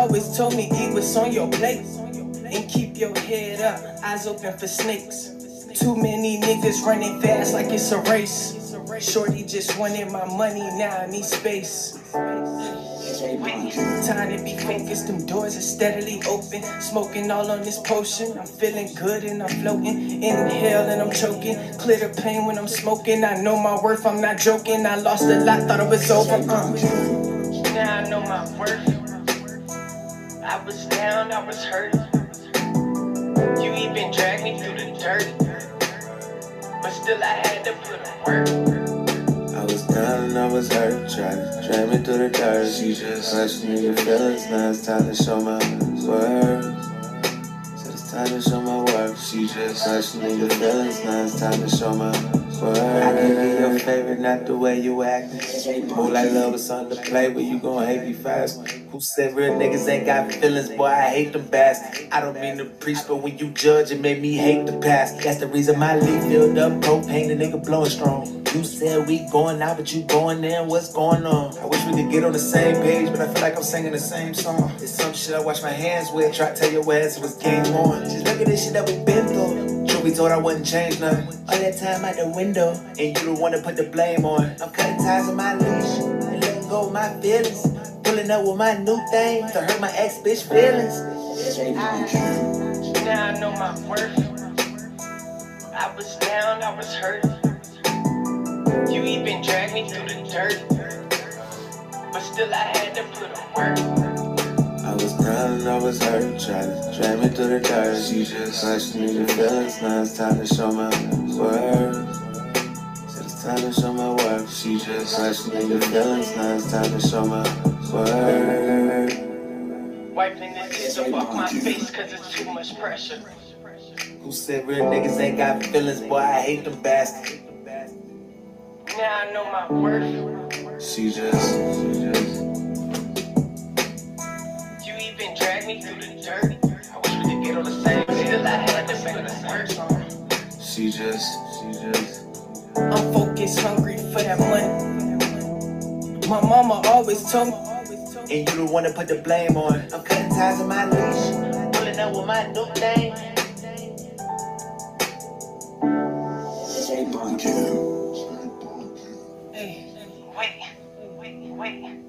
always told me eat what's on your plate and keep your head up, eyes open for snakes. Too many niggas running fast like it's a race. Shorty just wanted my money, now I need space. Time to be focused, them doors are steadily open. Smoking all on this potion. I'm feeling good and I'm floating. Inhale and I'm choking. Clear the pain when I'm smoking. I know my worth, I'm not joking. I lost a lot, thought it was over. Uh. Now I know my worth. I was down, I was hurt. You even dragged me through the dirt. But still, I had to put in work. I was down and I was hurt, tried to drag me through the dirt. She just questioning your feelings, now it's time to show my worth. Time to show my work. She just questioning your feelings, now it's time to show my work. I can be your favorite, not the way you acting. Move like love is something to play with, you gon' hate me fast. Who said real niggas ain't got feelings? Boy, I hate them bastards. I don't mean to preach, but when you judge, it made me hate the past. That's the reason my leaf filled up propane, the nigga blowing strong. You said we going out, but you going in. What's going on? I wish we could get on the same page, but I feel like I'm singing the same song. It's some shit I wash my hands with. Try to tell your ass it was game on. Just look at this shit that we been through. Truth be told, I wouldn't change nothing. All that time out the window, and you the one to put the blame on. I'm cutting ties on my leash and letting go of my feelings. Pulling up with my new thing to hurt my ex bitch feelings. Now I know my worth. I was down, I was hurt. You even dragged me through the dirt. But still, I had to put in work. I was down and I was hurt, tried to drag me through the dirt. She just questioning your feelings, now it's time to show my worth. Said it's time to show my worth. She just crushed me your feelings, now it's time to show my worth. Wiping the tears up off my face, cause it's too much pressure. Who said real niggas ain't got feelings? Boy, I hate them bastards. Now I know my worth. She just, she just. You even dragged me through the dirt. I wish we could get on the same Still, I had to make the work. She just, she just. I'm focused, hungry for that money. My mama always told me. And you the one to put the blame on. I'm cutting ties on my leash, pulling up with my new thing. Hey, wait, wait, wait, wait,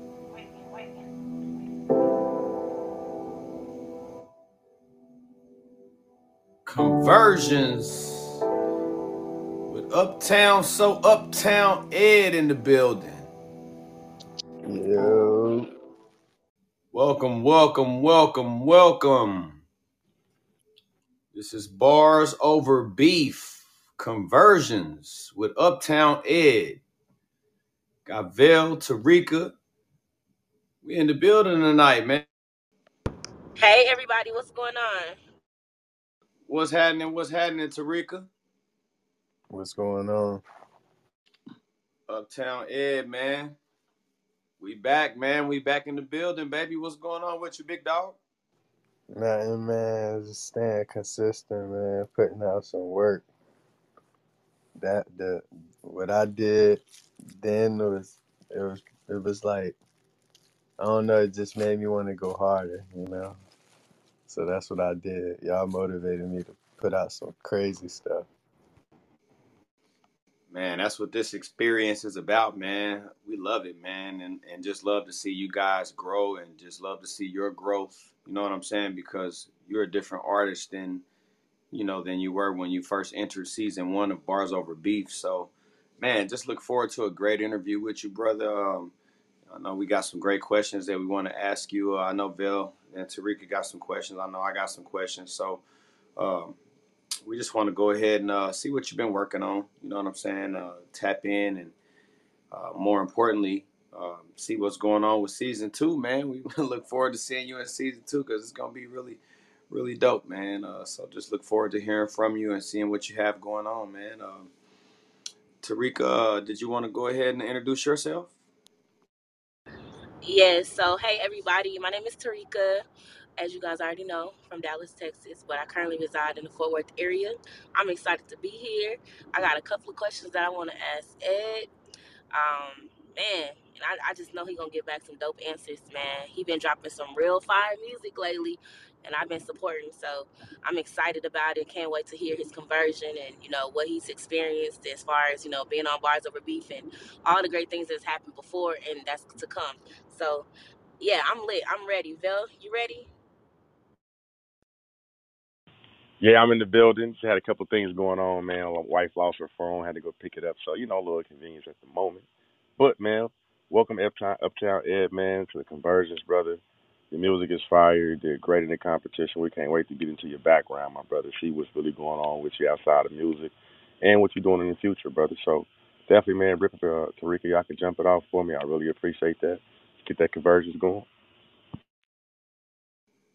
Conversions with Uptown, so Uptown Ed in the building. Yo, Welcome, welcome, welcome, welcome. This is Bars Over Beef Conversions with Uptown Ed. Got Vell, Terecka. We in the building tonight, man. Hey everybody, what's going on? What's happening? What's happening, Terecka? what's going on? Uptown Ed, man. We back, man. We back in the building, baby. What's going on with you, big dog? Nothing, man. Just staying consistent, man. Putting out some work. That the what I did then was it was it was like I don't know. It just made me want to go harder, you know. So that's what I did. Y'all motivated me to put out some crazy stuff. Man, that's what this experience is about, man. We love it, man, and and just love to see you guys grow and just love to see your growth. You know what I'm saying? Because you're a different artist than you know than you were when you first entered season one of Bars Over Beef. So, man, just look forward to a great interview with you, brother. Um, I know we got some great questions that we want to ask you. Uh, I know Vell and Terecka got some questions. I know I got some questions. So, um, we just want to go ahead and uh, see what you've been working on. You know what I'm saying? Uh, tap in and uh, more importantly, um, see what's going on with season two, man. We look forward to seeing you in season two because it's gonna be really, really dope, man. Uh, so just look forward to hearing from you and seeing what you have going on, man. Um, Terecka, uh, did you want to go ahead and introduce yourself? Yes, so hey everybody, my name is Terecka, as you guys already know, from Dallas, Texas, but I currently reside in the Fort Worth area. I'm excited to be here. I got a couple of questions that I want to ask Ed. Um, man, and I, I just know he gonna get back some dope answers, man. He been dropping some real fire music lately, and I've been supporting. So I'm excited about it. Can't wait to hear his conversion and you know what he's experienced as far as you know being on bars over beef and all the great things that's happened before and that's to come. So yeah, I'm lit. I'm ready. Vell, you ready? Yeah, I'm in the building. Had a couple things going on, man. My wife lost her phone, had to go pick it up. So, you know, a little inconvenience at the moment. But, man, welcome Uptown, Uptown Ed, man, to the Conversions, brother. The music is fire. Did great in the competition. We can't wait to get into your background, my brother. See what's really going on with you outside of music and what you're doing in the future, brother. So, definitely, man, Rick, uh, Terecka, y'all can jump it off for me. I really appreciate that. Get that Conversions going.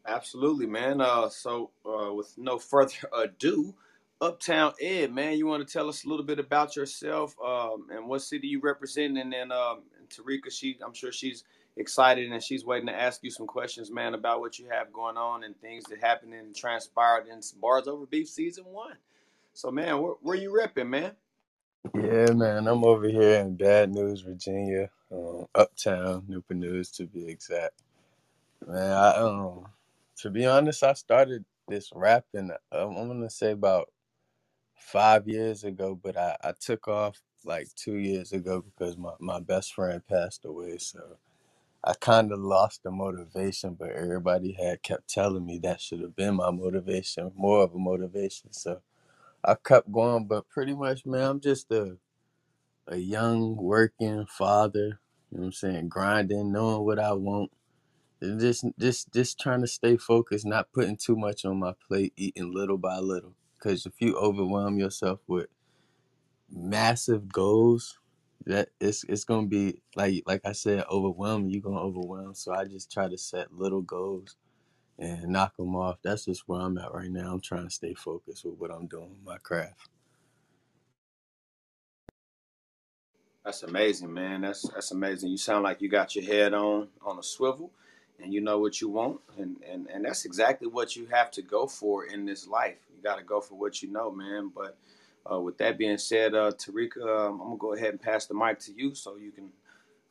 Absolutely, man. Uh, so uh, with no further ado, Uptown Ed, man, you want to tell us a little bit about yourself um, and what city you represent, and then um, Terecka, she, I'm sure she's excited and she's waiting to ask you some questions, man, about what you have going on and things that happened and transpired in Bars Over Beef season one. So, man, where, where you repping, man? Yeah, man, I'm over here in Bad News, Virginia, um, Uptown, Newport News to be exact. Man, I um, to be honest, I started this rapping. Um, I'm gonna say about five years ago, but I, I took off like two years ago because my, my best friend passed away. So I kind of lost the motivation, but everybody had kept telling me that should have been my motivation, more of a motivation. So I kept going, but pretty much, man, I'm just a a young working father. You know what I'm saying? Grinding, knowing what I want. And just just just trying to stay focused, not putting too much on my plate, eating little by little. Because if you overwhelm yourself with massive goals, that it's it's gonna be like like I said, overwhelming. You're gonna overwhelm. So I just try to set little goals and knock them off. That's just where I'm at right now. I'm trying to stay focused with what I'm doing, my craft. That's amazing, man. That's that's amazing. You sound like you got your head on on a swivel, and you know what you want, and and and that's exactly what you have to go for in this life. You got to go for what you know, man. But uh, with that being said, uh, Terecka, um, I'm gonna go ahead and pass the mic to you, so you can.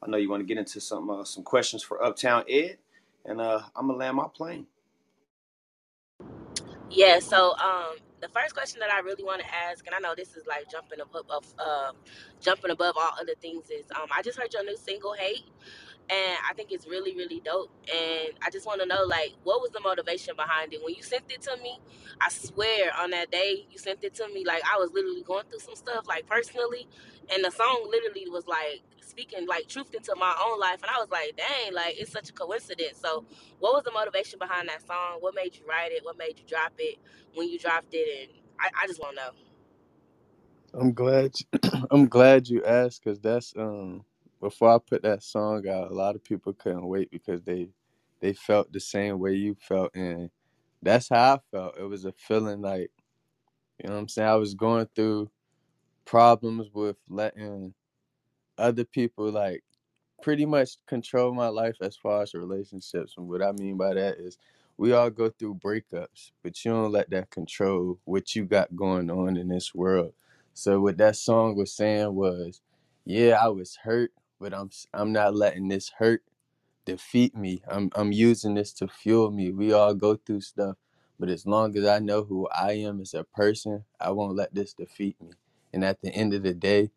I know you want to get into some uh, some questions for Uptown Ed, and uh, I'm gonna land my plane. Yeah. So um, the first question that I really want to ask, and I know this is like jumping above, uh, jumping above all other things, is um, I just heard your new single "Hate." And I think it's really, really dope. And I just want to know, like, what was the motivation behind it? When you sent it to me, I swear on that day you sent it to me, like I was literally going through some stuff, like personally, and the song literally was like speaking like truth into my own life, and I was like, dang, like it's such a coincidence. So, what was the motivation behind that song? What made you write it? What made you drop it? When you dropped it, and I, I just want to know. I'm glad You, I'm glad you asked because that's um before I put that song out, a lot of people couldn't wait because they they felt the same way you felt and that's how I felt. It was a feeling like you know what I'm saying, I was going through problems with letting other people like pretty much control my life as far as relationships. And what I mean by that is we all go through breakups, but you don't let that control what you got going on in this world. So what that song was saying was, yeah, I was hurt, but I'm I'm not letting this hurt defeat me. I'm I'm using this to fuel me. We all go through stuff, but as long as I know who I am as a person, I won't let this defeat me. And at the end of the day,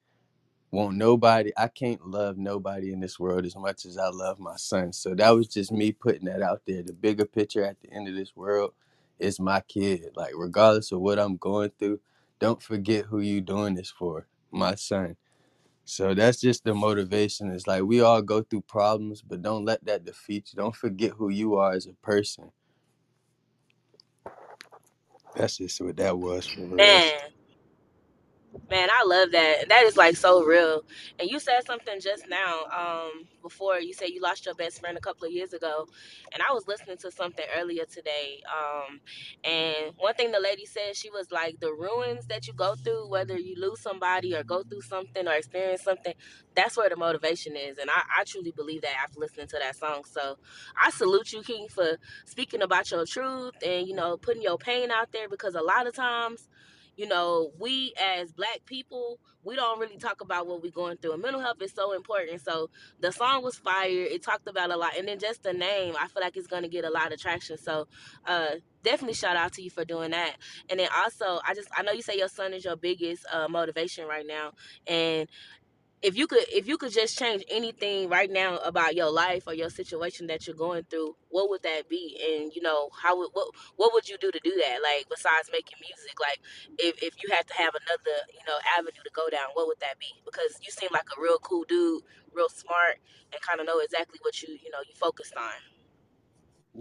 won't nobody I can't love nobody in this world as much as I love my son. So that was just me putting that out there. The bigger picture at the end of this world is my kid. Like regardless of what I'm going through, don't forget who you doing this for. My son. So that's just the motivation. It's like we all go through problems, but don't let that defeat you. Don't forget who you are as a person. That's just what that was for. Man, Man, I love that. That is like so real. And you said something just now, um, before you said you lost your best friend a couple of years ago. And I was listening to something earlier today. Um, and one thing the lady said, she was like, the ruins that you go through, whether you lose somebody or go through something or experience something, that's where the motivation is. And I, I truly believe that after listening to that song. So I salute you, King, for speaking about your truth and, you know, putting your pain out there because a lot of times you know, we as black people, we don't really talk about what we're going through. And mental health is so important. So the song was fire. It talked about a lot. And then just the name, I feel like it's gonna get a lot of traction. So uh definitely shout out to you for doing that. And then also I just I know you say your son is your biggest uh motivation right now. And if you could if you could just change anything right now about your life or your situation that you're going through what would that be? And you know how would what what would you do to do that? Like besides making music like if, if you had to have another you know avenue to go down what would that be? Because you seem like a real cool dude real smart and kind of know exactly what you you know you focused on.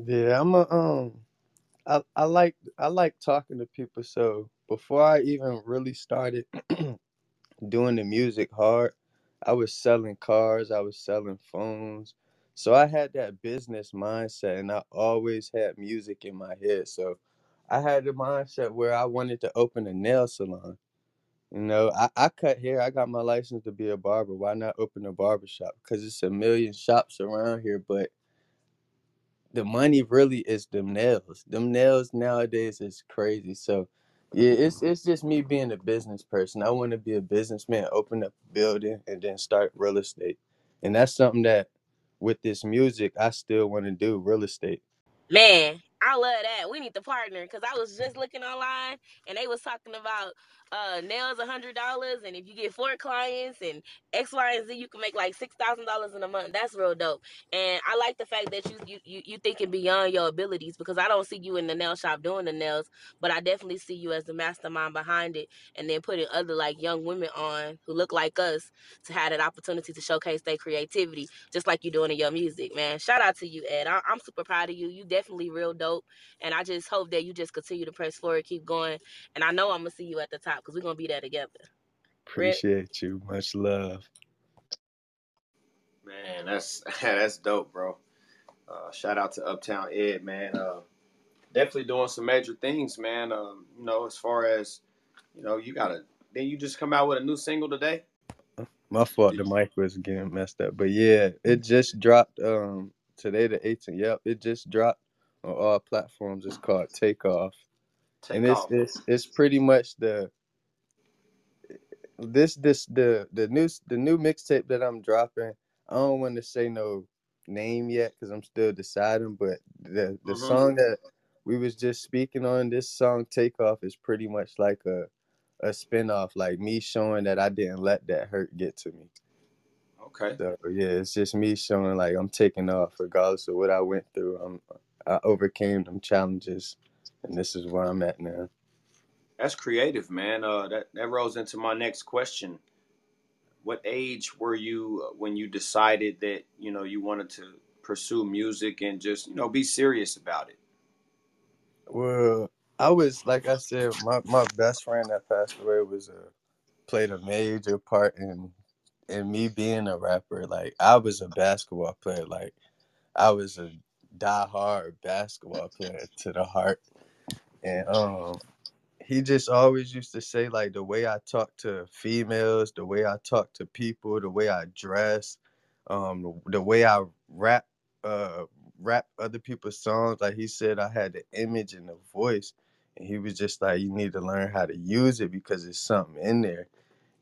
Yeah, I'm a um I, I like I like talking to people. So before I even really started doing the music hard, I was selling cars, I was selling phones. So I had that business mindset and I always had music in my head. So I had the mindset where I wanted to open a nail salon. You know, I, I cut hair. I got my license to be a barber. Why not open a barber shop? Because it's a million shops around here, but the money really is them nails. Them nails nowadays is crazy. So yeah, it's it's just me being a business person. I want to be a businessman, open up a building, and then start real estate. And that's something that with this music, I still want to do real estate. Man, I love that. We need to partner because I was just looking online and they was talking about uh nails a hundred dollars and if you get four clients and X, Y, and Z, you can make like six thousand dollars in a month. That's real dope. And I like the fact that you you you you thinking beyond your abilities because I don't see you in the nail shop doing the nails, but I definitely see you as the mastermind behind it and then putting other like young women on who look like us to have that opportunity to showcase their creativity, just like you're doing in your music, man. Shout out to you, Ed. I- I'm super proud of you. You definitely real dope. And I just hope that you just continue to press forward, keep going. And I know I'm gonna see you at the top because we're gonna be there together. Ripp. Appreciate you. Much love. Man, that's that's dope, bro. Uh, shout out to Uptown Ed, man. Uh, definitely doing some major things, man. Um, you know, as far as you know, you gotta. Then you just come out with a new single today. My fault. The mic was getting messed up, but yeah, it just dropped um today the 18th. Yep, it just dropped on all platforms. It's called Takeoff, Take and it's off. it's it's pretty much the this this the the new the new mixtape that I'm dropping. I don't want to say no name yet because I'm still deciding. But the the Mhm. song that we was just speaking on, this song "Takeoff" is pretty much like a a spinoff, like me showing that I didn't let that hurt get to me. Okay. So yeah, it's just me showing like I'm taking off regardless of what I went through. I'm I overcame them challenges, and this is where I'm at now. That's creative, man. Uh, that that rolls into my next question. What age were you uh, when you decided that you know you wanted to pursue music and just you know be serious about it? Well, I was like I said, my, my best friend that passed away was a played a major part in in me being a rapper. Like I was a basketball player. Like I was a diehard basketball player to the heart. And um he just always used to say like the way I talk to females, the way I talk to people, the way I dress, um, the, way I rap, uh, rap other people's songs. Like he said, I had the image and the voice, and he was just like, you need to learn how to use it because it's something in there.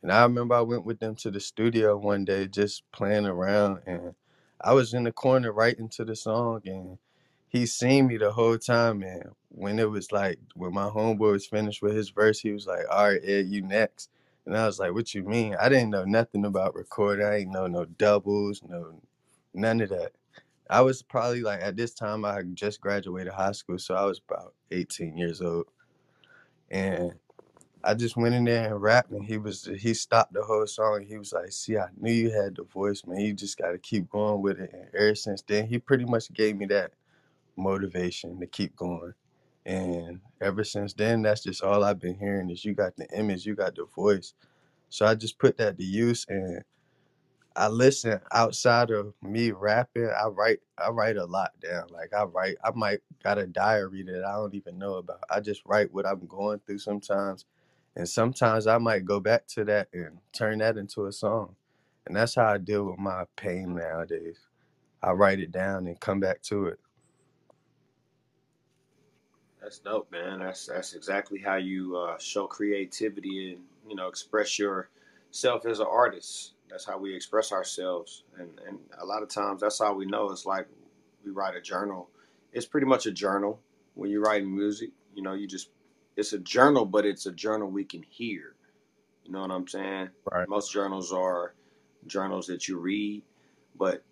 And I remember I went with them to the studio one day, just playing around, and I was in the corner writing to the song, and he seen me the whole time. And when it was like, when my homeboy was finished with his verse, he was like, "All right, Ed, you next." And I was like, "What you mean?" I didn't know nothing about recording. I ain't know no doubles, no none of that. I was probably like at this time I just graduated high school, so I was about 18 years old, and I just went in there and rapped, and he was he stopped the whole song. He was like, "See, I knew you had the voice, man. You just got to keep going with it." And ever since then, he pretty much gave me that motivation to keep going. And ever since then, that's just all I've been hearing is you got the image, you got the voice. So I just put that to use, and I listen outside of me rapping. I write, I write a lot down. Like I write, I might got a diary that I don't even know about. I just write what I'm going through sometimes, and sometimes I might go back to that and turn that into a song. And that's how I deal with my pain nowadays. I write it down and come back to it. That's dope, man. That's that's exactly how you uh, show creativity and you know express yourself as an artist. That's how we express ourselves, and and a lot of times that's how we know. It's like we write a journal. It's pretty much a journal when you're writing music. You know, you just it's a journal, but it's a journal we can hear. You know what I'm saying? Right. Most journals are journals that you read, but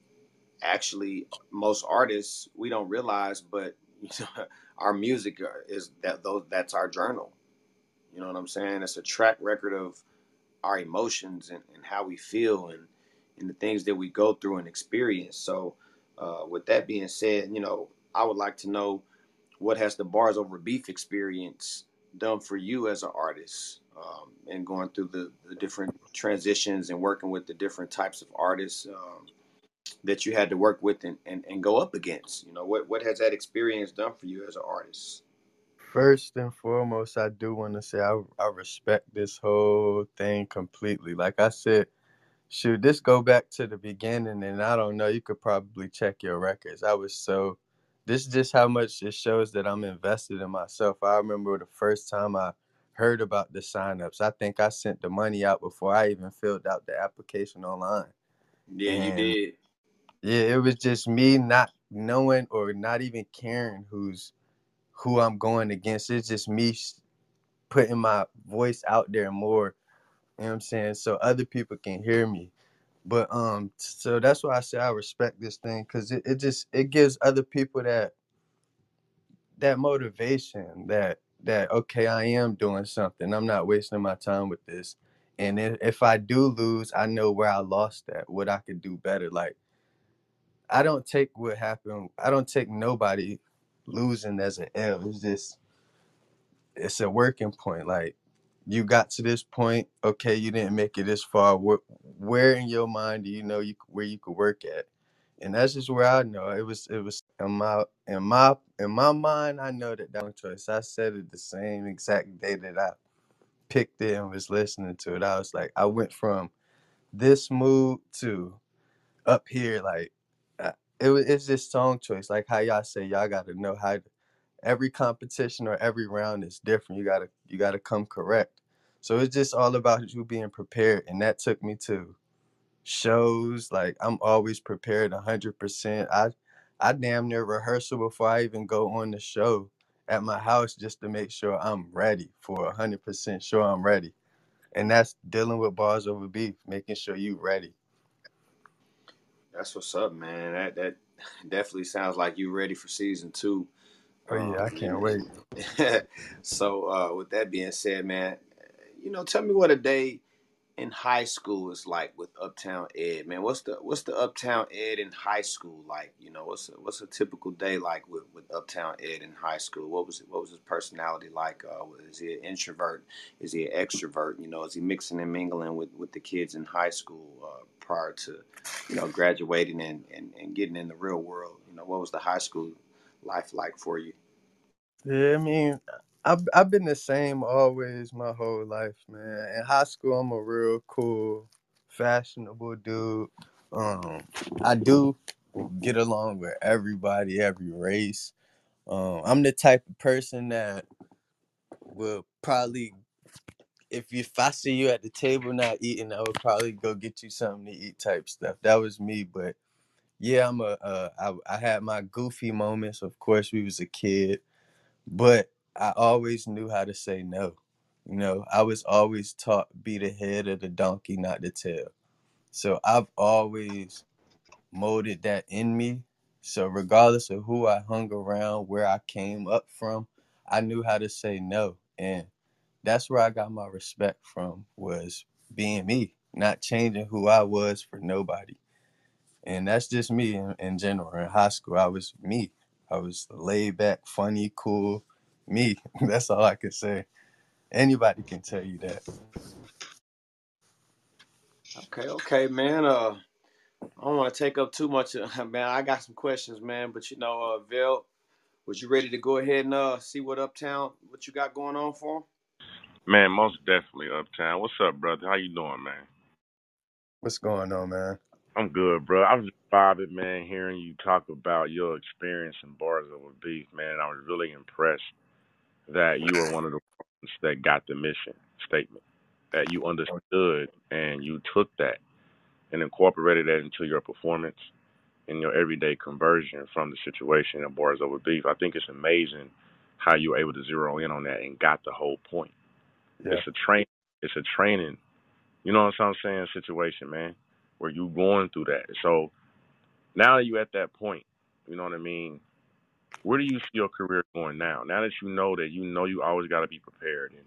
actually, most artists we don't realize, but our music is that those that's our journal. You know what I'm saying? It's a track record of our emotions and, and how we feel and and the things that we go through and experience. So, uh, with that being said, you know, I would like to know what has the bars over beef experience done for you as an artist um, and going through the, the different transitions and working with the different types of artists um, that you had to work with and, and, and go up against you know what, what has that experience done for you as an artist First and foremost, I do want to say I, I respect this whole thing completely. Like I said, shoot, this go back to the beginning, and I don't know, you could probably check your records. I was so, this is just how much it shows that I'm invested in myself. I remember the first time I heard about the signups. I think I sent the money out before I even filled out the application online. yeah you did yeah, it was just me not knowing or not even caring who's who I'm going against. It's just me putting my voice out there more, you know what I'm saying, so other people can hear me. But um so that's why I say I respect this thing cuz it, it just it gives other people that that motivation that that okay, I am doing something. I'm not wasting my time with this. And if, if I do lose, I know where I lost at, what I could do better. Like I don't take what happened. I don't take nobody losing as an L. It's just it's a working point. Like you got to this point, okay, you didn't make it this far. Where, where in your mind do you know you where you could work at? And that's just where I know it was. It was in my in my in my mind. I know that that was choice. I said it the same exact day that I picked it and was listening to it. I was like, I went from this mood to up here. Like it was. It's just song choice. Like how y'all say y'all got to know how every competition or every round is different. You gotta you gotta come correct. So it's just all about you being prepared, and that took me to shows. Like I'm always prepared, hundred percent. I I damn near rehearsal before I even go on the show at my house just to make sure I'm ready for hundred percent sure I'm ready. And that's dealing with bars over beef, making sure you ready. That's what's up man that that definitely sounds like you ready for season two Oh yeah, I um, can't and, wait. so uh, with that being said man you know tell me what a day in high school is like with Uptown Ed, man? What's the what's the Uptown Ed in high school like? You know, what's a, what's a typical day like with, with Uptown Ed in high school? What was it, what was his personality like? Uh, is he an introvert? Is he an extrovert? You know, is he mixing and mingling with, with the kids in high school uh, prior to, you know, graduating and, and, and getting in the real world? You know, what was the high school life like for you? Yeah, I mean, I've I've been the same always my whole life, man. In high school, I'm a real cool, fashionable dude. Um, I do get along with everybody, every race. Um, I'm the type of person that will probably, if you, if I see you at the table not eating, I would probably go get you something to eat, type stuff. That was me, but yeah, I'm a. Uh, I I had my goofy moments. Of course, we was a kid but I always knew how to say no. You know, I was always taught be the head of the donkey, not the tail. So I've always molded that in me. So regardless of who I hung around, where I came up from, I knew how to say no. And that's where I got my respect from was being me, not changing who I was for nobody. And that's just me in, in general. In high school, I was me. I was laid back, funny, cool, me. That's all I can say. Anybody can tell you that. Okay, okay, man. Uh, I don't want to take up too much, uh, man. I got some questions, man, but you know, uh, Vell, was you ready to go ahead and uh see what Uptown, what you got going on for him? Man, most definitely Uptown. What's up, brother? How you doing, man? What's going on, man? I'm good, bro. I was just vibing, man, hearing you talk about your experience in bars over beef, man. I was really impressed that you were one of the ones that got the mission statement, that you understood and you took that and incorporated that into your performance and your everyday conversion from the situation of bars over beef. I think it's amazing how you were able to zero in on that and got the whole point. Yeah. It's a train. It's a training. You know what I'm saying? Situation, man, where you going through that. So now you at that point, you know what I mean. Where do you see your career going now? Now that you know that you know you always got to be prepared, and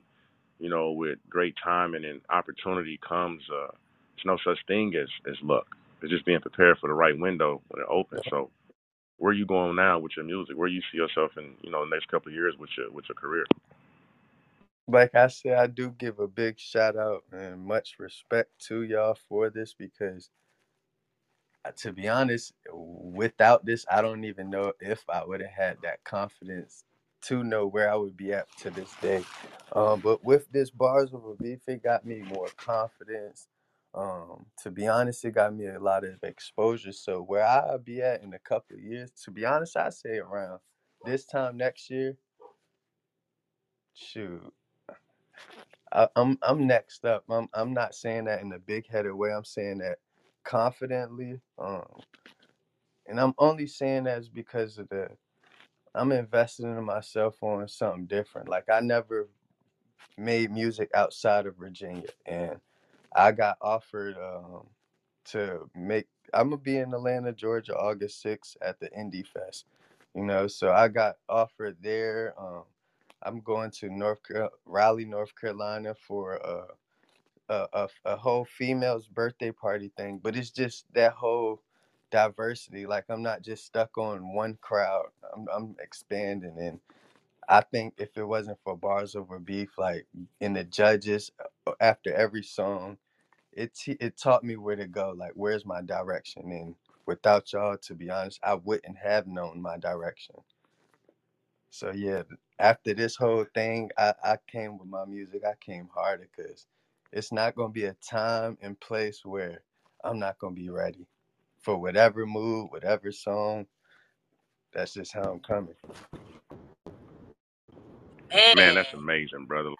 you know with great timing and opportunity comes, uh, there's no such thing as as luck. It's just being prepared for the right window when it opens. So where you going now with your music? Where you see yourself in you know the next couple of years with your with your career? Like I said, I do give a big shout out and much respect to y'all for this because, uh, to be honest, without this, I don't even know if I would have had that confidence to know where I would be at to this day. Um, but with this bars over beef, it got me more confidence. Um, to be honest, it got me a lot of exposure. So where I'll be at in a couple of years, to be honest, I say around this time next year, shoot, I'm I'm next up. I'm I'm not saying that in a big headed way. I'm saying that confidently. Um, and I'm only saying that because of the I'm investing in myself on something different. Like I never made music outside of Virginia, and I got offered um, to make. I'm gonna be in Atlanta, Georgia, August 6th at the Indie Fest. You know, so I got offered there. Um, I'm going to North Raleigh, North Carolina for a, a a a whole female's birthday party thing. But it's just that whole diversity. Like I'm not just stuck on one crowd. I'm I'm expanding, and I think if it wasn't for bars over beef, like in the judges uh, after every song, it t- it taught me where to go. Like where's my direction? And without y'all, to be honest, I wouldn't have known my direction. So yeah, after this whole thing, I, I came with my music. I came harder because it's not gonna be a time and place where I'm not gonna be ready for whatever mood, whatever song. That's just how I'm coming. Man, Man, that's amazing, brother.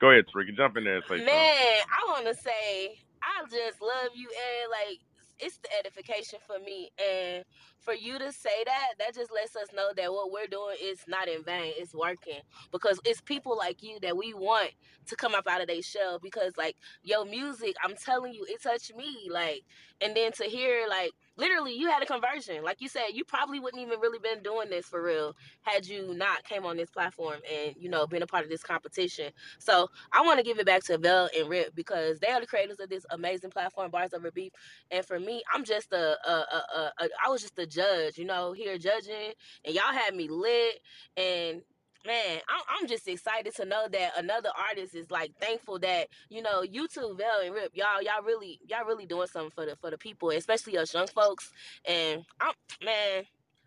Go ahead, Tariq. Jump in there and say man, something. I want to say I just love you, and like it's the edification for me, and for you to say that, that just lets us know that what we're doing is not in vain. It's working because it's people like you that we want to come up out of their shell. Because like your music, I'm telling you, it touched me. Like, and then to hear like literally you had a conversion. Like you said you probably wouldn't even really been doing this for real had you not came on this platform and you know been a part of this competition. So i want to give it back to Vell and rip because they are the creators of this amazing platform bars over beef. And for me i'm just a, a, a, a, a i was just a judge you know here judging and y'all had me lit and man, I'm, just excited to know that another artist is like thankful that you know YouTube, Vell and Ripp, y'all y'all really y'all really doing something for the for the people, especially us young folks. And I'm man.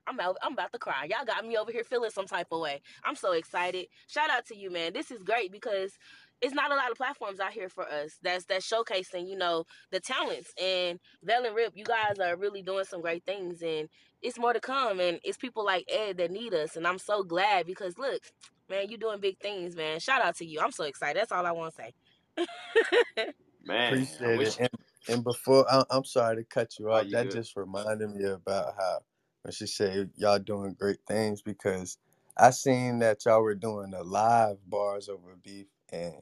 I'm out, I'm about to cry. Y'all got me over here feeling some type of way. I'm so excited. Shout out to you, man. This is great because it's not a lot of platforms out here for us that's that's showcasing, you know, the talents. And Vell and Ripp, you guys are really doing some great things and it's more to come and it's people like Ed that need us and I'm so glad because look, man, you doing big things, man. Shout out to you. I'm so excited. That's all I want to say. Man, Appreciate wish. it. And and before I, I'm sorry to cut you Oh, off, you that good? just reminded me about how when she said y'all doing great things because I seen that y'all were doing the live bars over beef and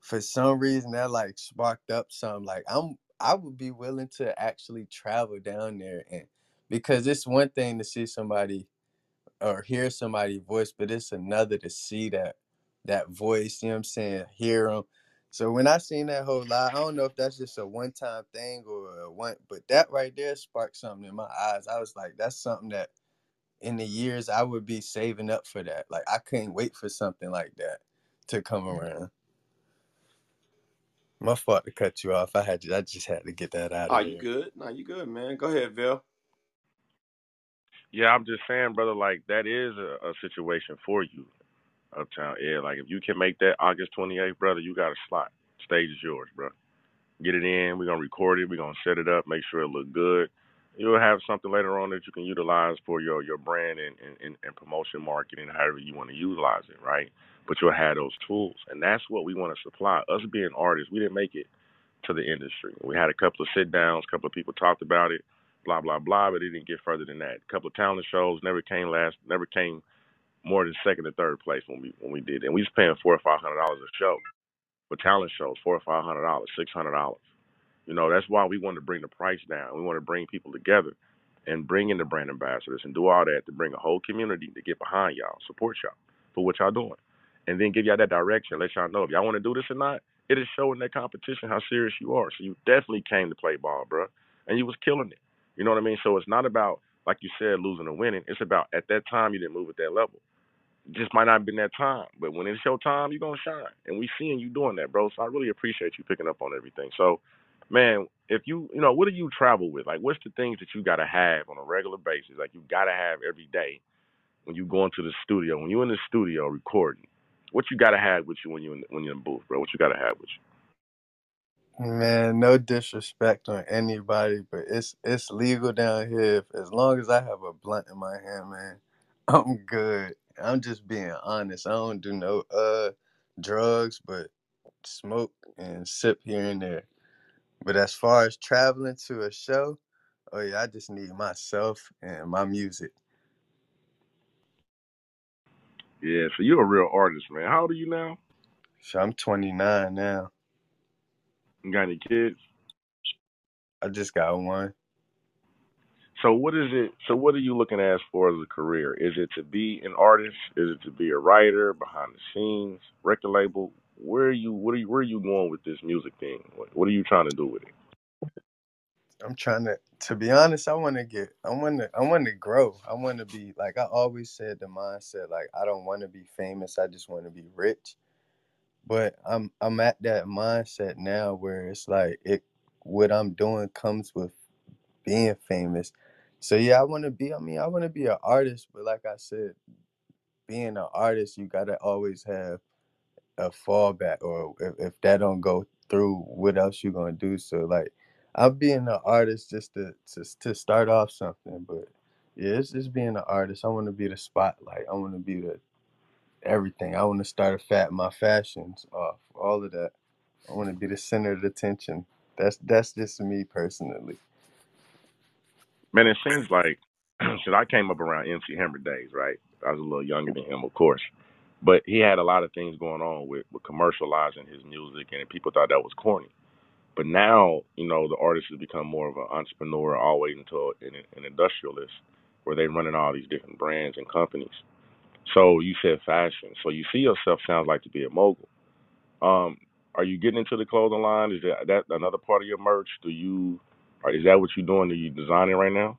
for some reason that like sparked up some like I'm I would be willing to actually travel down there and because it's one thing to see somebody or hear somebody voice, but it's another to see that that voice, you know what I'm saying, hear them. So when I seen that whole lot, I don't know if that's just a one time thing or one, but that right there sparked something in my eyes. I was like, that's something that in the years I would be saving up for that. Like I couldn't wait for something like that to come around. My fault to cut you off. I had to, I just had to get that out Oh, of you there. good? No, you good, man. Go ahead, Vell. Yeah, I'm just saying, brother. Like that is a, a situation for you, Uptown Yeah, Like if you can make that August 28th, brother, you got a slot. Stage is yours, bro. Get it in. We're gonna record it. We're gonna set it up. Make sure it look good. you'll have something later on that you can utilize for your your brand and and, and promotion marketing, however you want to utilize it, right? But you'll have those tools, and that's what we want to supply. Us being artists, we didn't make it to the industry. We had a couple of sit downs, a couple of people talked about it, blah blah blah, but it didn't get further than that. A couple of talent shows never came last, never came more than second or third place when we when we did, and we was paying four or five hundred dollars a show for talent shows, four or five hundred dollars, six hundred dollars. You know, that's why we want to bring the price down. We want to bring people together and bring in the brand ambassadors and do all that to bring a whole community to get behind y'all, support y'all for what y'all doing. And then give y'all that direction, let y'all know if y'all want to do this or not. It is showing that competition how serious you are. So you definitely came to play ball, bro. And you was killing it. You know what I mean? So it's not about, like you said, losing or winning. It's about at that time you didn't move at that level just might not have been that time. But when it's your time, you're gonna shine. And we seeing you doing that, bro. So I really appreciate you picking up on everything. So, man, if you you know, what do you travel with? Like what's the things that you gotta have on a regular basis? Like you gotta have every day when you go into the studio, when you're in the studio recording, what you gotta have with you when you when you're in the booth, bro? What you gotta have with you. Man, no disrespect on anybody, but it's it's legal down here. As long as I have a blunt in my hand, man, I'm good. I'm just being honest. I don't do no uh drugs, but smoke and sip here and there. But as far as traveling to a show, oh yeah, I just need myself and my music. you? Yeah, so you're a real artist, man. How old are you now? So I'm 29 now. You got any kids? I just got one. So what is it? So what are you looking at as far as a career? Is it to be an artist? Is it to be a writer behind the scenes, record label? Where are you? What are you? Where are you going with this music thing? What, what are you trying to do with it? I'm trying to. To be honest, I want to get. I want to. I want to grow. I want to be like I always said. The mindset, like I don't want to be famous. I just want to be rich. But I'm I'm at that mindset now where it's like it. What I'm doing comes with being famous. So yeah, I want to be. I mean, I want to be an artist, but like I said, being an artist, you gotta always have a fallback, or if, if that don't go through, what else you gonna do? So like, I'm being an artist just to to to start off something, but yeah, it's just being an artist. I want to be the spotlight. I want to be the everything. I want to start a fat my fashions off, all of that. I want to be the center of attention. That's that's just me personally. Man, it seems like since I came up around MC Hammer days, right? I was a little younger than him, of course, but he had a lot of things going on with, with commercializing his music, and people thought that was corny. But now, you know, the artist has become more of an entrepreneur, always into an, an industrialist, where they're running all these different brands and companies. So you said fashion. So you see yourself sounds like to be a mogul. Um, are you getting into the clothing line? Is that, that another part of your merch? Do you or is that what you're doing? Are you designing right now?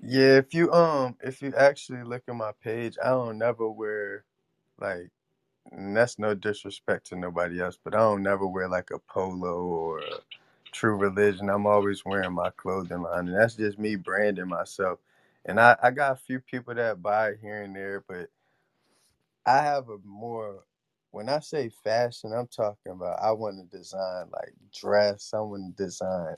Yeah, if you um if you actually look at my page, I don't never wear like and that's no disrespect to nobody else, but I don't never wear like a polo or a true religion. I'm always wearing my clothing line and that's just me branding myself. And I, I got a few people that buy it here and there, but I have a more when I say fashion, I'm talking about I want to design like dress, I want to design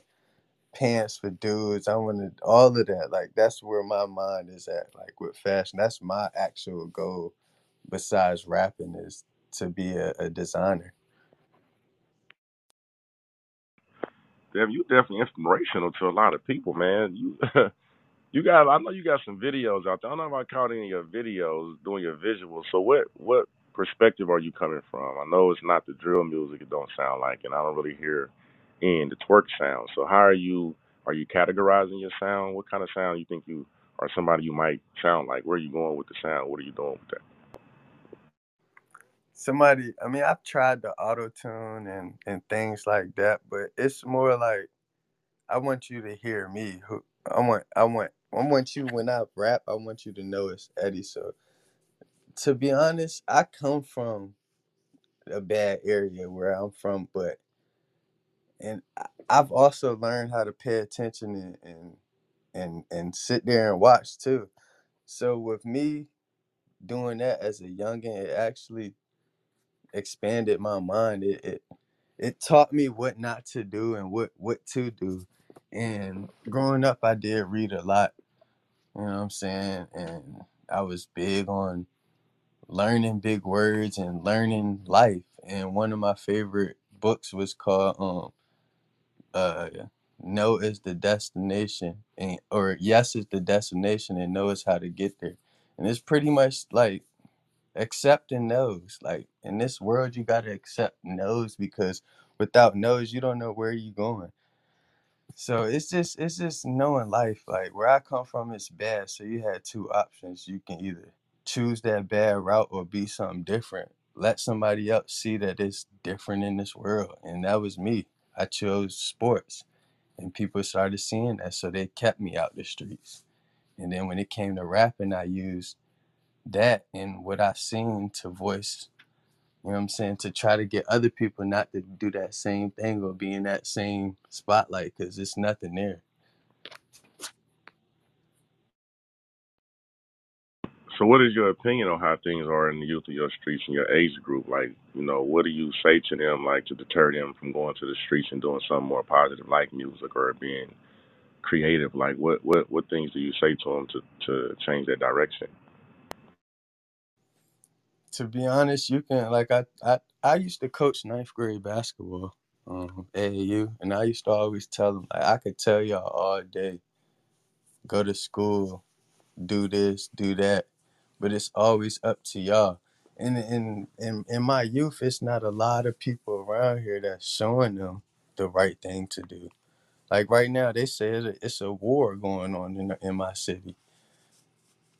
pants for dudes, I want to all of that. Like that's where my mind is at, like with fashion. That's my actual goal besides rapping is to be a, a designer. Damn, you definitely inspirational to a lot of people, man. You you got I know you got some videos out there. I don't know if I caught any of your videos doing your visuals. So what what perspective are you coming from? I know it's not the drill music it don't sound like and I don't really hear in the twerk sound. So how are you are you categorizing your sound? What kind of sound you think you are somebody you might sound like? Where are you going with the sound? What are you doing with that? Somebody I mean I've tried the auto tune and, and things like that, but it's more like I want you to hear me. Who I want I want I want you when I rap, I want you to know it's Eddie. So to be honest, I come from a bad area where I'm from, but and I've also learned how to pay attention and and and, and sit there and watch too. So with me doing that as a youngin, it actually expanded my mind. It, it it taught me what not to do and what what to do. And growing up, I did read a lot. You know what I'm saying? And I was big on learning big words and learning life. And one of my favorite books was called um uh No is the destination and or yes is the destination and no is how to get there. And it's pretty much like accepting those. Like in this world you gotta accept no's because without no's you don't know where you're going. So it's just it's just knowing life. Like where I come from is bad. So you had two options. You can either choose that bad route or be something different. Let somebody else see that it's different in this world. And that was me. I chose sports. And people started seeing that. So they kept me out the streets. And then when it came to rapping, I used that and what I seen to voice, you know what I'm saying, to try to get other people not to do that same thing or be in that same spotlight because it's nothing there. So, what is your opinion on how things are in the youth of your streets and your age group? Like, you know, what do you say to them, like, to deter them from going to the streets and doing something more positive, like music or being creative? Like, what what what things do you say to them to to change that direction? To be honest, you can like I I, I used to coach ninth grade basketball, um, AAU, and I used to always tell them like I could tell y'all all day, go to school, do this, do that, but it's always up to y'all. And in in in my youth, it's not a lot of people around here that's showing them the right thing to do. Like right now, they say it's a, it's a war going on in in my city.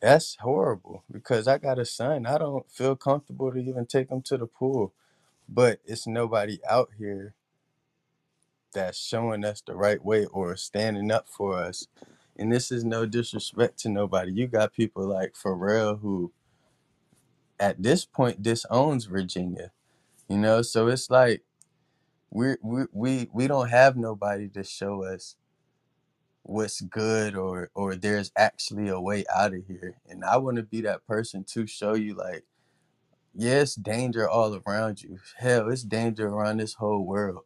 That's horrible because I got a son. I don't feel comfortable to even take him to the pool, but it's nobody out here that's showing us the right way or standing up for us. And this is no disrespect to nobody. You got people like Pharrell who at this point disowns Virginia. You know, so it's like we we we we don't have nobody to show us what's good or or there's actually a way out of here. And I want to be that person to show you like yes, danger all around you. Hell, it's danger around this whole world.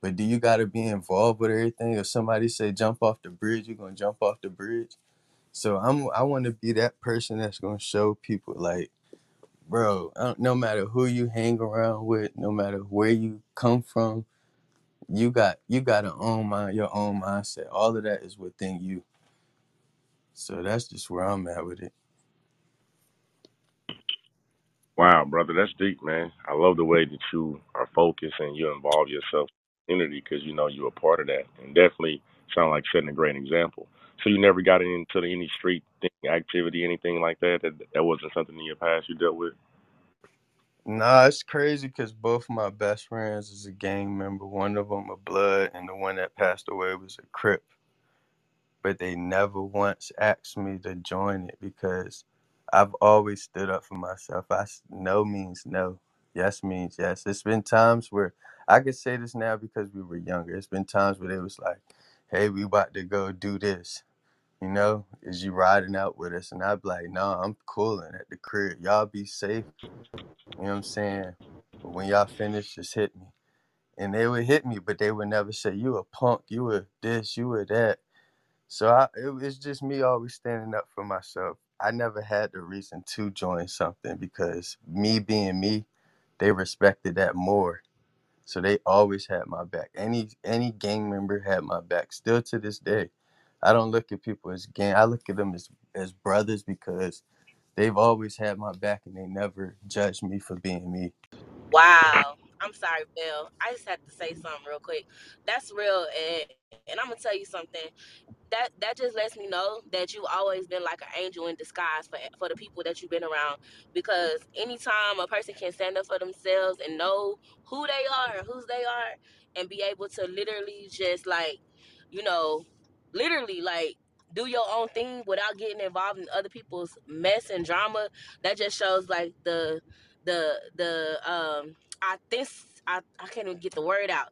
But do you got to be involved with everything? If somebody say jump off the bridge, you're gonna jump off the bridge. So I'm I want to be that person that's gonna show people like, bro, uh, no matter who you hang around with, no matter where you come from, you got you got to own mind your own mindset. All of that is within you. So that's just where I'm at with it. Wow, brother, that's deep, man. I love the way that you are focused and you involve yourself in the community because you know you're a part of that, and definitely sound like setting a great example. So you never got into any street thing, activity, anything like that? That that wasn't something in your past you dealt with. Nah, it's crazy because both of my best friends is a gang member. One of them a blood, and the one that passed away was a Crip. But they never once asked me to join it because I've always stood up for myself. I no means no, yes means yes. It's been times where I could say this now because we were younger. It's been times where they was like, "Hey, we about to go do this." You know, is you riding out with us? And I'd be like, no, I'm cooling at the crib. Y'all be safe. You know what I'm saying? But when y'all finish, just hit me. And they would hit me, but they would never say, you a punk, you were this, you were that. So I, it, it's just me always standing up for myself. I never had the reason to join something because me being me, they respected that more. So they always had my back. Any any gang member had my back. Still to this day. I don't look at people as gang. I look at them as as brothers because they've always had my back and they never judged me for being me. Wow. I'm sorry, Vell. I just had to say something real quick. That's real, and and I'm gonna tell you something. that that just lets me know that you've always been like an angel in disguise for for the people that you've been around. Because anytime a person can stand up for themselves and know who they are whose they are, and be able to literally just like, you know, literally like do your own thing without getting involved in other people's mess and drama, that just shows like the the the um I think I, I can't even get the word out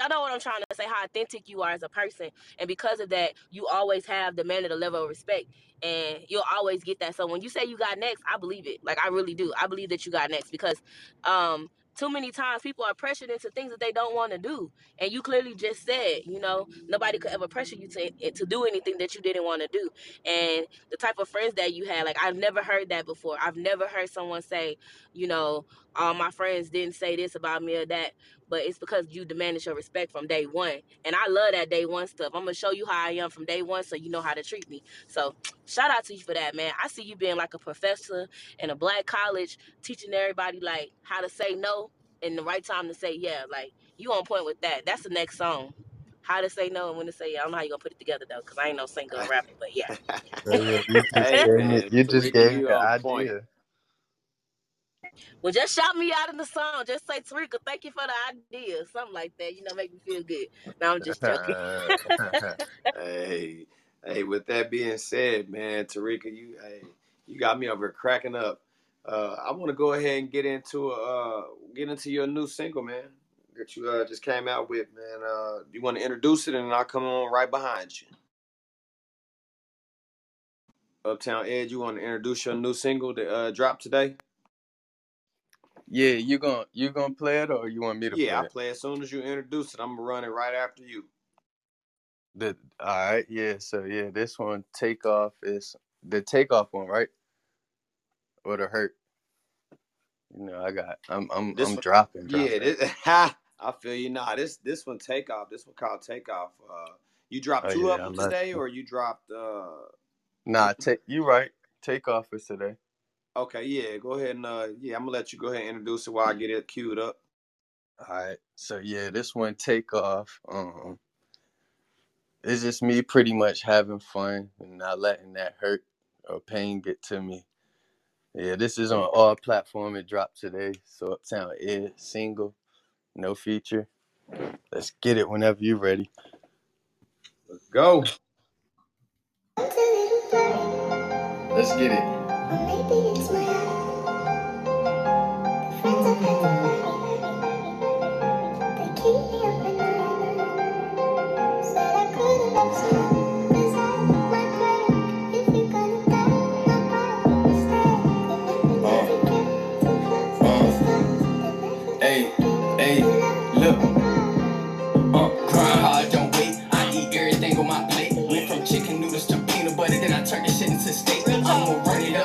I know what I'm trying to say, how authentic you are as a person. And because of that, you always have demanded a level of respect. And you'll always get that. So when you say you got next, I believe it. Like I really do. I believe that you got next because um too many times people are pressured into things that they don't want to do. And you clearly just said, you know, nobody could ever pressure you to eh, to do anything that you didn't want to do. And the type of friends that you had, like I've never heard that before. I've never heard someone say, you know, all my friends didn't say this about me or that, but it's because you demanded your respect from day one. And I love that day one stuff. I'm gonna show you how I am from day one so you know how to treat me. So shout out to you for that, man. I see you being like a professor in a black college, teaching everybody like how to say no and the right time to say yeah. Like you on point with that. That's the next song. How to say no and when to say yeah. I don't know how you gonna put it together though, because I ain't no singer or rapper, but yeah. So, yeah, you just hey gave me, man, you just gave me you an on point. Well, just shout me out in the song. Just say, Terecka, thank you for the idea. Something like that. You know, make me feel good. No, I'm just joking. Hey, hey. With that being said, man, Terecka, you hey, you got me over cracking up. Uh, I want to go ahead and get into uh get into your new single, man. That you uh just came out with, man. Uh, you want to introduce it, and I'll come on right behind you. Uptown Ed, you want to introduce your new single that uh dropped today? Yeah, you gonna you gonna play it or you want me to Yeah, play it? play as soon as you introduce it. I'm gonna run it right after you. The all right, yeah. So yeah, this one takeoff is the takeoff one, right? Or the hurt. You know, I got. I'm I'm This I'm one, dropping, yeah, this, I feel you. Nah, this this one takeoff. This one called takeoff. Uh, you dropped Oh two yeah, of I them today, you. or you dropped? Uh, Nah, take you right. Takeoff is today. Okay, yeah. Go ahead and uh, yeah, I'm gonna let you go ahead and introduce it while I get it queued up. All right. So yeah, this one takeoff. Um, it's just me pretty much having fun and not letting that hurt or pain get to me. Yeah, this is on all platform. It dropped today. So Uptown Ed single, no feature. Let's get it whenever you're ready. Let's go. Let's get it. Uh, grind hard, don't wait. I eat everything on my plate. Went from chicken noodles to peanut butter, then I turned this shit into steak. I'ma run it up,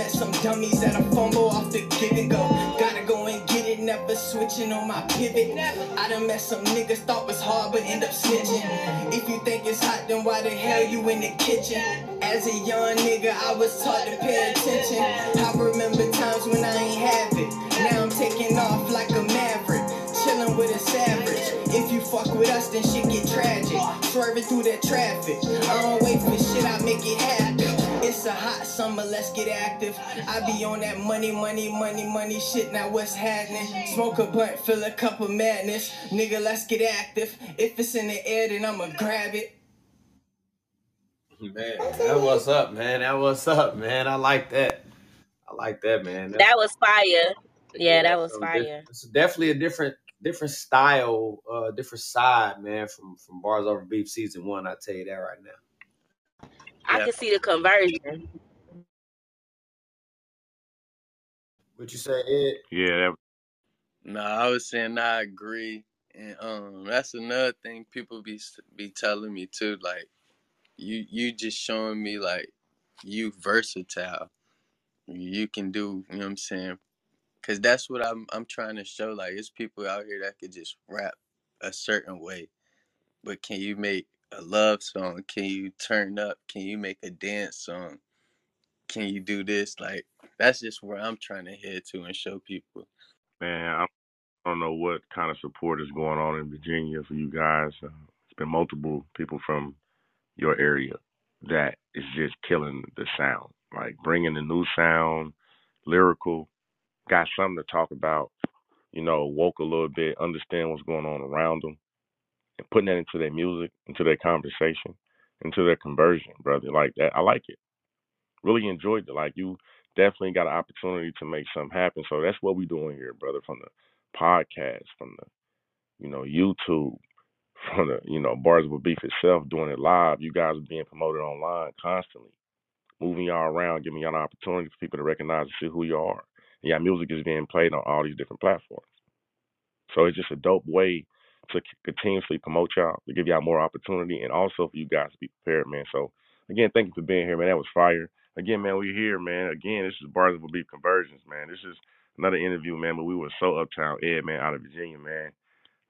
met some dummies that I fumble off the give and go. Gotta go and get it, never switching on my pivot. I done met some niggas thought was hard but end up snitching. If you think it's hot, then why the hell you in the kitchen? As a young nigga, I was taught to pay attention. I remember times when I ain't have it. Now I'm taking off like a maverick, chilling with a savage. If you fuck with us, then shit get tragic. Swerving through that traffic. I don't wait for shit, I make it happen. It's a hot summer, let's get active. I be on that money, money, money, money shit. Now what's happening? Smoke a blunt, fill a cup of madness. Nigga, let's get active. If it's in the air, then I'ma grab it. Man, that was up, man. That was up, man. I like that. I like that, man. That's, That was fire. Yeah, that was So fire. it's definitely a different different style, uh, different side, man, from from Bars Over Beef season one. I tell you that right now. I can see the conversion. What you say, Ed? Yeah, that No, I was saying I agree, and um, that's another thing people be be telling me too. Like, you you just showing me like you versatile. You can do, you know what I'm saying? Cause that's what I'm I'm trying to show. Like, it's people out here that could just rap a certain way, but can you make a love song? Can you turn up? Can you make a dance song? Can you do this? Like, that's just where I'm trying to head to and show people. man. I don't know what kind of support is going on in Virginia for you guys. Uh, it's been multiple people from your area that is just killing the sound, like bringing the new sound, lyrical, got something to talk about. You know, woke a little bit, understand what's going on around them, and putting that into their music, into their conversation, into their conversion, brother. Like that, I like it. Really enjoyed it. Like you definitely got an opportunity to make something happen. So that's what we're doing here, brother. From the podcast, from the you know YouTube, from the you know Bars with Beef itself, doing it live. You guys are being promoted online constantly, moving y'all around, giving y'all an opportunity for people to recognize and see who you are. Y'all music is being played on all these different platforms. So it's just a dope way to continuously promote y'all, to give y'all more opportunity, and also for you guys to be prepared, man. So again, thank you for being here, man. That was fire. Again, man, we're here, man. Again, this is Bars of Beef Conversions, man. This is another interview, man. But we were so uptown, Ed, man, out of Virginia, man.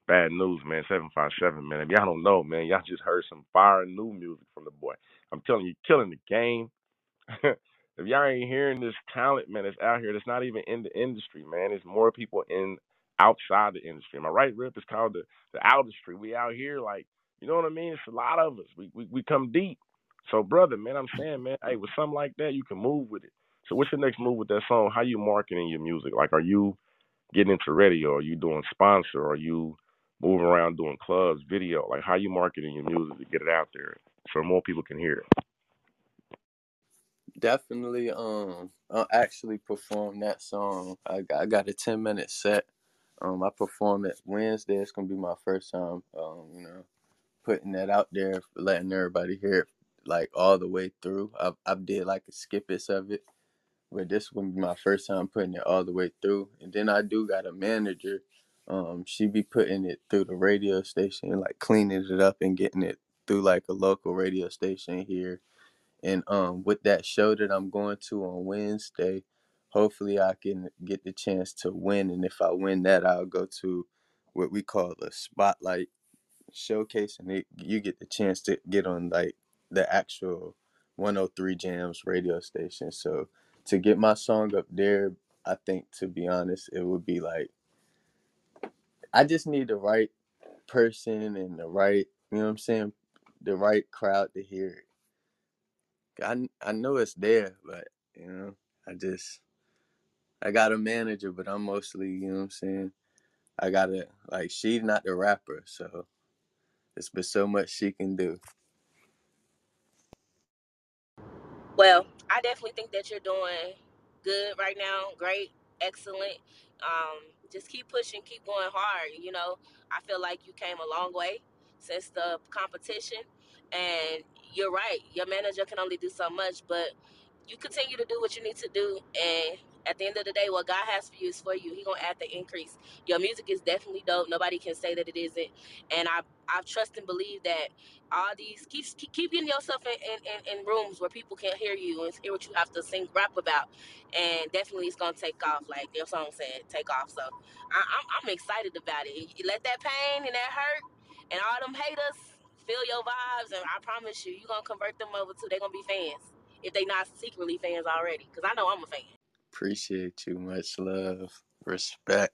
Bad news, man. Seven five seven, man. If y'all don't know, man, y'all just heard some fire new music from the boy. I'm telling you, killing the game. if y'all ain't hearing this talent, man, that's out here, that's not even in the industry, man. There's more people in outside the industry. My right, Ripp? is called the the industry. We out here, like, you know what I mean? It's a lot of us. We we, we come deep. So, brother, man, I'm saying, man, hey, with something like that, you can move with it. So, what's your next move with that song? How you marketing your music? Like, are you getting into radio? Are you doing sponsor? Are you moving around doing clubs, video? Like, how you marketing your music to get it out there so more people can hear it? Definitely, um, I'll actually perform that song. I got, I got a ten minute set. Um, I perform it Wednesday. It's gonna be my first time. Um, you know, putting that out there, letting everybody hear it like all the way through. I've I did like a skippets of it, but this gonna be my first time putting it all the way through. And then I do got a manager. Um, she be putting it through the radio station, like cleaning it up and getting it through like a local radio station here and um, with that show that I'm going to on Wednesday, hopefully I can get the chance to win. And if I win that, I'll go to what we call a spotlight showcase, and it, you get the chance to get on like the actual 103 JAMZ radio station. So to get my song up there, I think to be honest, it would be like I just need the right person and the right, you know what I'm saying, the right crowd to hear it. I I know it's there, but you know, I just I got a manager, but I'm mostly, you know what I'm saying? I gotta like she's not the rapper, so it's been so much she can do. Well, I definitely think that you're doing good right now. Great, excellent. Um, just keep pushing, keep going hard. You know, I feel like you came a long way since the competition, and you're right. Your manager can only do so much, but you continue to do what you need to do, and at the end of the day, what God has for you is for you. He gonna add the increase. Your music is definitely dope. Nobody can say that it isn't, and I I trust and believe that all these keep keep, keep getting yourself in, in, in, in rooms where people can't hear you and hear what you have to sing rap about and definitely it's gonna take off like your song said take off so I, I'm, I'm excited about it you let that pain and that hurt and all them haters feel your vibes and I promise you you're gonna convert them over to they're gonna be fans if they not secretly fans already because I know I'm a fan Appreciate you, much love, respect.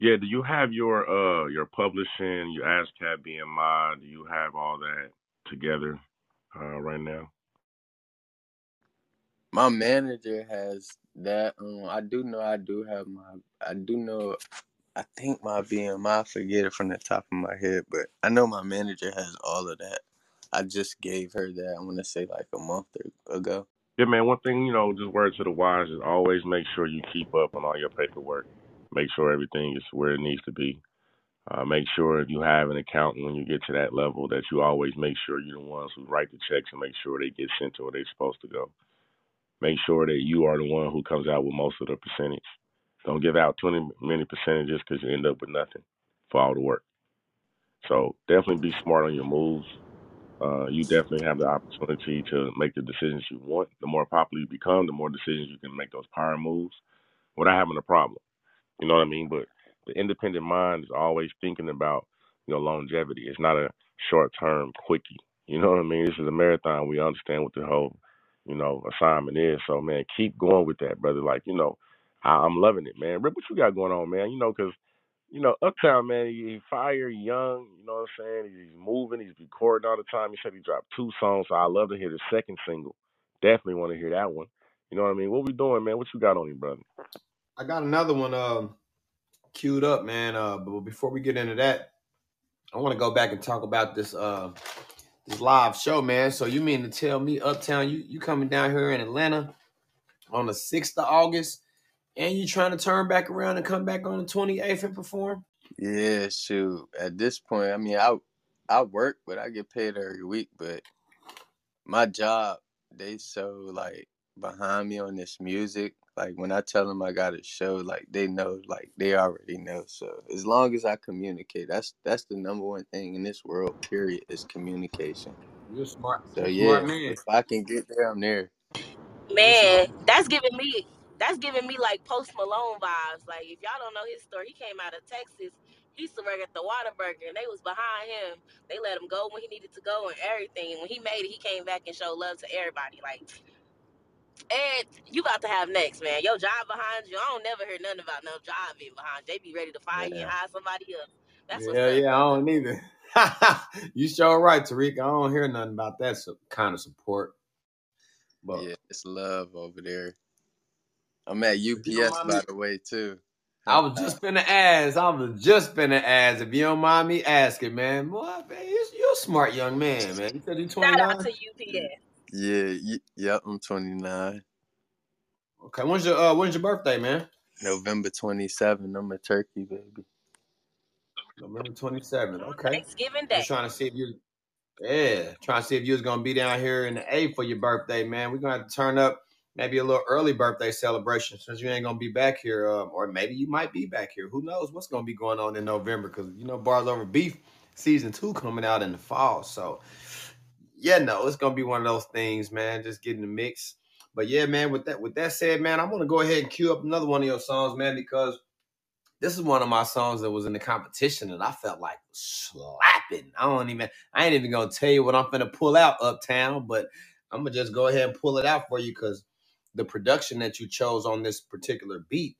Yeah, do you have your uh your publishing, your ASCAP BMI, do you have all that together uh right now? My manager has that. Um, I do know I do have my. I do know. I think my BMI. I forget it from the top of my head, but I know my manager has all of that. I just gave her that. I want to say like a month ago. Yeah, man, one thing, you know, just word to the wise is always make sure you keep up on all your paperwork. Make sure everything is where it needs to be. Uh, make sure if you have an accountant when you get to that level that you always make sure you're the ones who write the checks and make sure they get sent to where they're supposed to go. Make sure that you are the one who comes out with most of the percentage. Don't give out 20 many percentages because you end up with nothing for all the work. So definitely be smart on your moves. Uh, you definitely have the opportunity to make the decisions you want. The more popular you become, the more decisions you can make those power moves without having a problem. You know what I mean? But the independent mind is always thinking about, you know, longevity. It's not a short term quickie. You know what I mean? This is a marathon. We understand what the whole, you know, assignment is. So man, keep going with that, brother. Like, you know, I, I'm loving it, man. Ripp, what you got going on, man? You know, 'cause you know, Uptown, man, he, he fire, young, you know what I'm saying? He's moving, he's recording all the time. He said he dropped two songs, so I love to hear the second single. Definitely want to hear that one. You know what I mean? What we doing, man? What you got on you, brother? I got another one um queued up, man. Uh, but before we get into that, I want to go back and talk about this uh this live show, man. So you mean to tell me, Uptown, you you coming down here in Atlanta on the sixth of August, and you're trying to turn back around and come back on the twenty eighth and perform? Yeah, shoot. At this point, I mean, I I work, but I get paid every week. But my job, they so like behind me on this music. Like when I tell them I got a show, like they know, like they already know. So as long as I communicate, that's that's the number one thing in this world. Period is communication. You're smart, So you're yeah, smart man. if I can get there, I'm there. Man, that's giving me that's giving me like Post Malone vibes. Like if y'all don't know his story, he came out of Texas. He used to work at the Whataburger, and they was behind him. They let him go when he needed to go and everything. And when he made it, he came back and showed love to everybody. Like, Ed, you about to have next, man. Your job behind you. I don't never hear nothing about no job being behind. you. They be ready to fire you and hire somebody else. That's what's Yeah, up, yeah, I don't either. you sure right, Tariq. I don't hear nothing about that kind of support. But Yeah, it's love over there. I'm at if you don't UPS by me, the way too. I was just finna ask. I was just finna ask. If you don't mind me asking, man, boy, man, you, you're a smart young man, man. You said you're 29. Shout out 29. to UPS. Yeah, y- yep. I'm 29. Okay, when's your uh, when's your birthday, man? November 27. I'm a turkey baby. November 27. Okay. Thanksgiving Just Day. trying to see if you, yeah, trying to see if you was gonna be down here in the A for your birthday, man. We're gonna have to turn up maybe a little early birthday celebration since you ain't gonna be back here, um, or maybe you might be back here. Who knows what's gonna be going on in November? Because you know, Bars Over Beef season two coming out in the fall, so yeah, no, it's gonna be one of those things, man. Just getting the mix. But yeah, man. With that, with that said, man, I'm gonna go ahead and cue up another one of your songs, man, because this is one of my songs that was in the competition and I felt like slapping. I don't even I ain't even gonna tell you what I'm gonna pull out uptown, but I'm gonna just go ahead and pull it out for you because the production that you chose on this particular beat,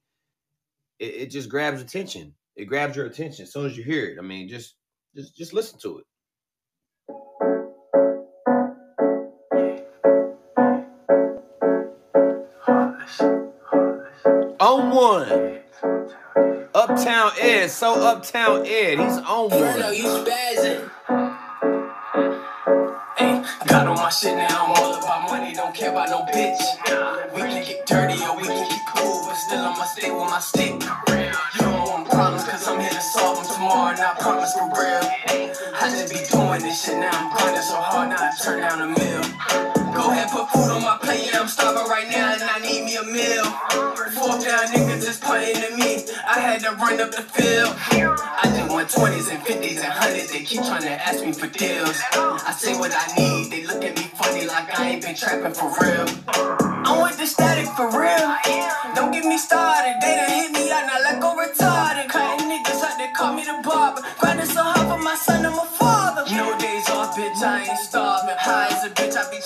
it, it just grabs attention. It grabs your attention as soon as you hear it. I mean, just just just listen to it. On one. Uptown Ed, so Uptown Ed, he's on Bruno, one. you spazzing. Hey, got on my shit now. Don't care about no bitch. We can get dirty or we can get cool, but still I'ma stay with my stick. You don't want problems, cause I'm here to solve them tomorrow, and I promise for real. I just be doing this shit now. I'm grinding so hard, now I turn down a meal. Go ahead, put food on my plate, I'm starving right now, and I need me a meal. Fourth down niggas just punting to me. I had to run up the field. I just want 20s and 50s and 100s. They keep trying to ask me for deals. I say what I need. They look at me funny like I ain't been trapping for real. I want the static for real. Don't get me started. They done hit me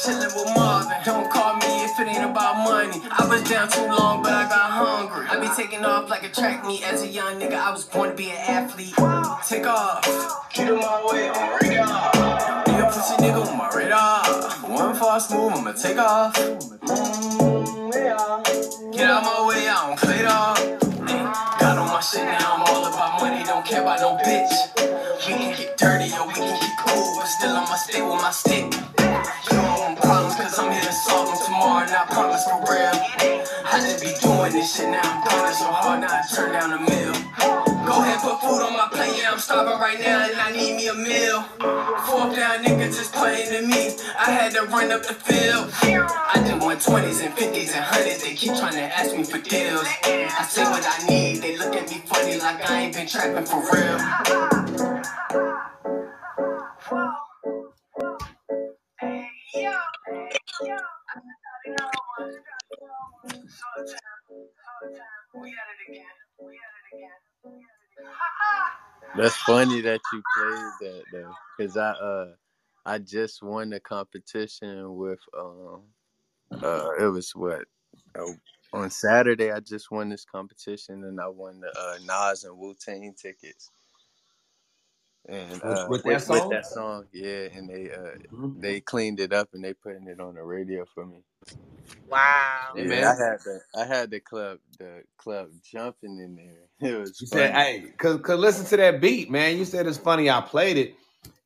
chilling with Marvin. Don't call me if it ain't about money. I was down too long, but I got hungry. I be taking off like a track meet. As a young nigga, I was born to be an athlete. Take off. Get on my way on my radar. Nigga, pussy nigga on my radar. One false move, I'ma take off. Mm. Get out my way, I don't play dog. Ay, got on my shit now, I'm all about money, don't care about no bitch. We can get dirty or we can get cool, but still I'ma stay with my stick solve them tomorrow, I promise for real. I just be doing this shit now, I'm grinding so hard, now I turn down a meal. Go ahead, put food on my plate, yeah, I'm starving right now, and I need me a meal. Four down, niggas just playing to me, I had to run up the field. I did 120s and 50s and 100s, they keep trying to ask me for deals. I say what I need, they look at me funny like I ain't been trapping for real. Hey. That's funny that you played that though, cause I uh I just won the competition with um uh it was what uh, on Saturday I just won this competition and I won the uh, Nas and Wu Tang tickets. And With, uh, with that with, with song? that song, yeah, and they uh Mhm. they cleaned it up and they putting it on the radio for me. Wow. Yeah, man. I had the I had the club the club jumping in there. It was You funny. said, hey, cause, cause listen to that beat, man. You said it's funny I played it.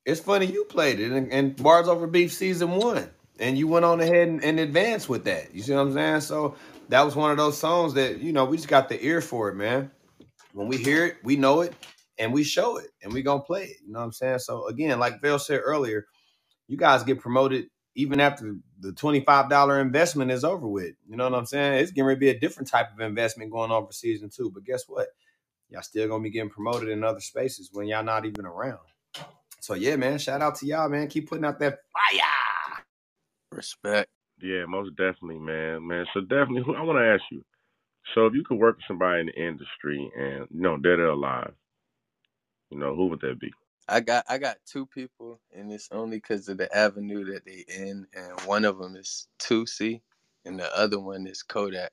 It's funny you played it. And, and Bars Over Beef season one. And you went on ahead and, and advanced with that. You see what I'm saying? So that was one of those songs that, you know, we just got the ear for it, man. When we hear it, we know it and we show it and we gonna play it. You know what I'm saying? So again, like Vell said earlier, you guys get promoted even after the $25 investment is over with. You know what I'm saying? It's going to be a different type of investment going on for season two. But guess what? Y'all still gonna be getting promoted in other spaces when y'all not even around. So yeah, man, shout out to y'all, man. Keep putting out that fire. Respect. Yeah, most definitely, man, man. So definitely, I want to ask you. So if you could work with somebody in the industry and you know dead or alive, you know who would that be? I got I got two people, and it's only because of the avenue that they in, and one of them is Toosii, and the other one is Kodak.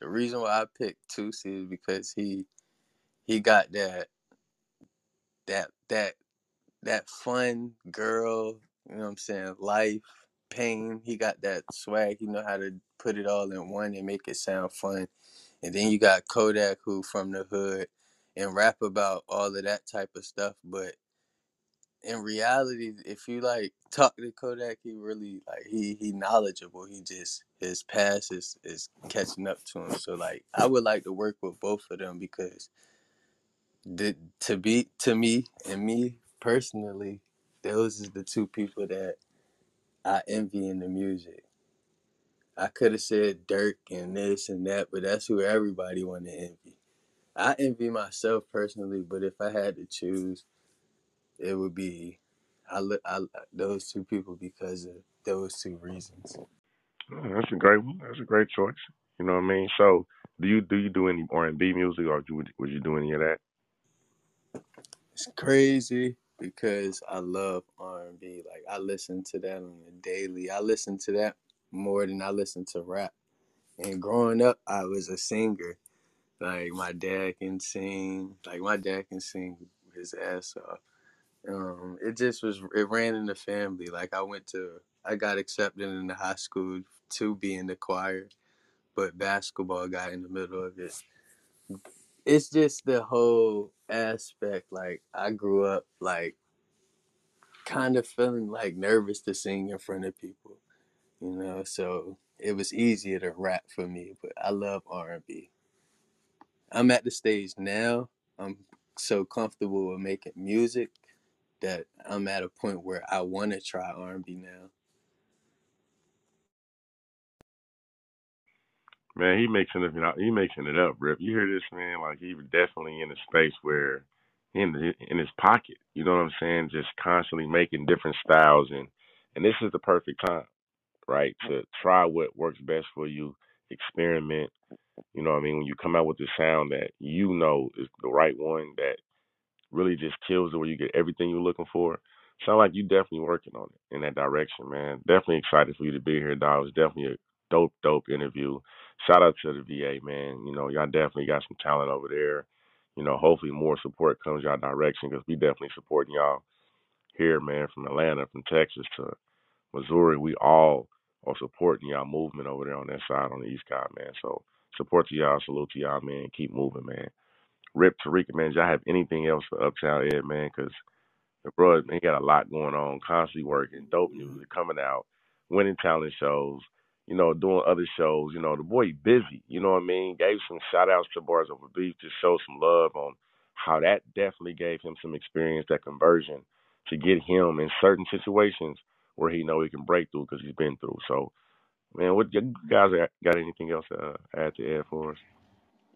The reason why I picked Toosii is because he he got that that that that fun girl, you know what I'm saying, life, pain. He got that swag. He know how to put it all in one and make it sound fun. And then you got Kodak, who from the hood, and rap about all of that type of stuff, but in reality, if you like talk to Kodak, he really like he he knowledgeable. He just his past is is catching up to him. So like I would like to work with both of them because the to be to me and me personally, those is the two people that I envy in the music. I could have said Durk and this and that, but that's who everybody want to envy. I envy myself personally, but if I had to choose, it would be I look I those two people because of those two reasons. Oh, that's a great one. That's a great choice. You know what I mean? So do you do you do any R and B music or do, would you do any of that? It's crazy because I love R and B. Like I listen to that on a daily. I listen to that more than I listen to rap. And growing up, I was a singer. Like my dad can sing. Like my dad can sing his ass off. Um, it just was. It ran in the family. Like I went to. I got accepted in the high school to be in the choir, but basketball got in the middle of it. It's just the whole aspect. Like I grew up like kind of feeling like nervous to sing in front of people, you know. So it was easier to rap for me. But I love R and B. I'm at the stage now. I'm so comfortable with making music that I'm at a point where I want to try R and B now. Man, he mixing it. Know, he mixing it up, Ripp. You hear this man? Like he definitely in a space where in in his pocket. You know what I'm saying? Just constantly making different styles, and and this is the perfect time, right, to try what works best for you, experiment. You know what I mean? When you come out with the sound that you know is the right one, that really just kills it, where you get everything you're looking for. Sound like you definitely working on it in that direction, man. Definitely excited for you to be here, dog. It was definitely a dope, dope interview. Shout out to the VA, man. You know, y'all definitely got some talent over there. You know, hopefully more support comes y'all direction because we definitely supporting y'all here, man, from Atlanta, from Texas to Missouri. We all are supporting y'all movement over there on that side on the East Side, man. So support to y'all, salute to y'all, man. Keep moving, man. Ripp Terecka, man. Y'all have anything else for Uptown Ed, man? Because the bro, he got a lot going on, constantly working, dope mm-hmm. music coming out, winning talent shows, you know, doing other shows. You know, the boy busy. You know what I mean? Gave some shout outs to Bars Over Beef, just show some love on how that definitely gave him some experience, that conversion to get him in certain situations where he know he can break through because he's been through. So, man, what you guys got anything else to uh, add to Ed for us?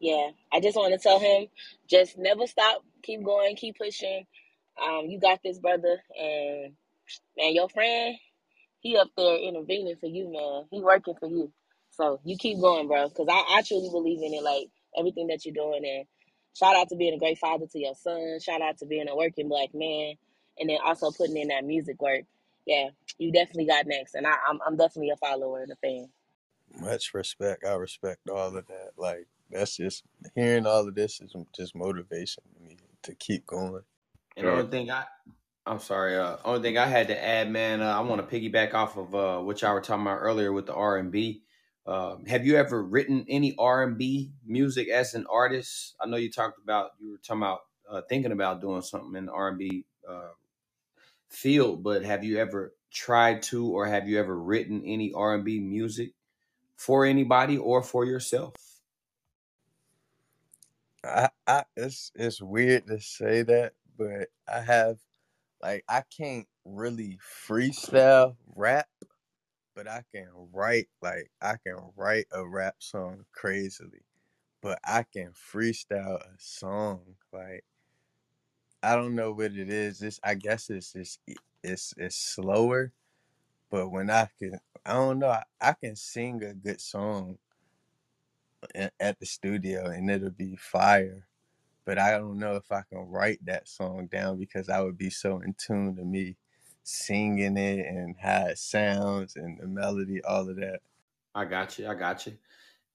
Yeah, I just want to tell him, just never stop, keep going, keep pushing. Um, you got this, brother, and man, your friend, he up there intervening for you, man. He working for you. So you keep going, bro, because I, I truly believe in it, like everything that you're doing. And shout out to being a great father to your son. Shout out to being a working black man, and then also putting in that music work. Yeah, you definitely got next, and I, I'm I'm definitely a follower and a fan. Much respect. I respect all of that. Like that's just hearing all of this is just motivation to me to keep going. And the only thing I, I'm sorry, uh, only thing I had to add, man, uh, I want to piggyback off of uh, what y'all were talking about earlier with the R and B. Uh, have you ever written any R and B music as an artist? I know you talked about you were talking about uh, thinking about doing something in the R and B uh, field, but have you ever tried to, or have you ever written any R and B music for anybody or for yourself? I, I it's it's weird to say that, but I have like I can't really freestyle rap, but I can write like I can write a rap song crazily. But I can freestyle a song like I don't know what it is. It's I guess it's just it's it's slower, but when I can I don't know I, I can sing a good song at the studio and it'll be fire. But I don't know if I can write that song down because I would be so in tune to me singing it and how it sounds and the melody, all of that. I got you. I got you.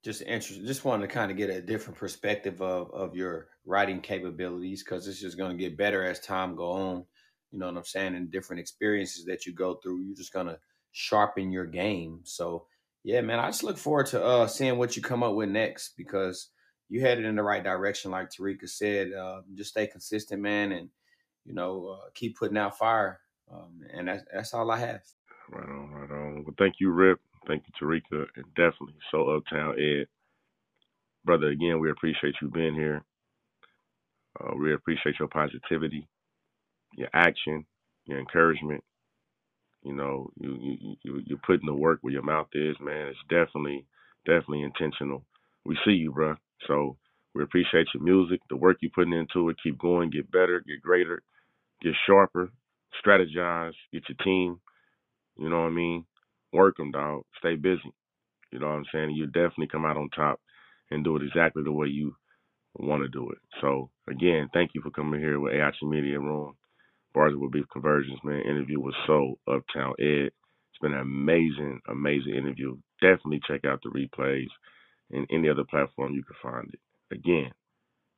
Just interested. Just wanted to kind of get a different perspective of of your writing capabilities because it's just going to get better as time go on. You know what I'm saying? And different experiences that you go through, you're just gonna sharpen your game. So yeah, man, I just look forward to uh seeing what you come up with next because you headed in the right direction, like Terecka said. Uh, just stay consistent, man, and you know uh, keep putting out fire. Um, and that's that's all I have. Right on, right on. Well, thank you, Ripp. Thank you, Terecka, and definitely so Uptown Ed, brother. Again, we appreciate you being here. Uh, we appreciate your positivity, your action, your encouragement. You know, you you you you're putting the work where your mouth is, man. It's definitely definitely intentional. We see you, bro. So we appreciate your music, the work you're putting into it. Keep going, get better, get greater, get sharper, strategize, get your team. You know what I mean? Work them, dog. Stay busy. You know what I'm saying? You definitely come out on top and do it exactly the way you want to do it. So again, thank you for coming here with AIT Media Room. Bars with Beef Conversions, man. Interview was so Uptown Ed. It's been an amazing, amazing interview. Definitely check out the replays and any other platform you can find it. Again,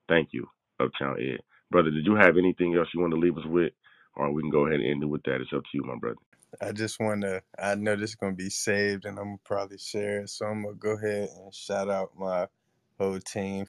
thank you, Uptown Ed. Brother, did you have anything else you want to leave us with? Or we can go ahead and end it with that. It's up to you, my brother. I just want to, I know this is going to be saved and I'm going to probably share it. So I'm going to go ahead and shout out my whole team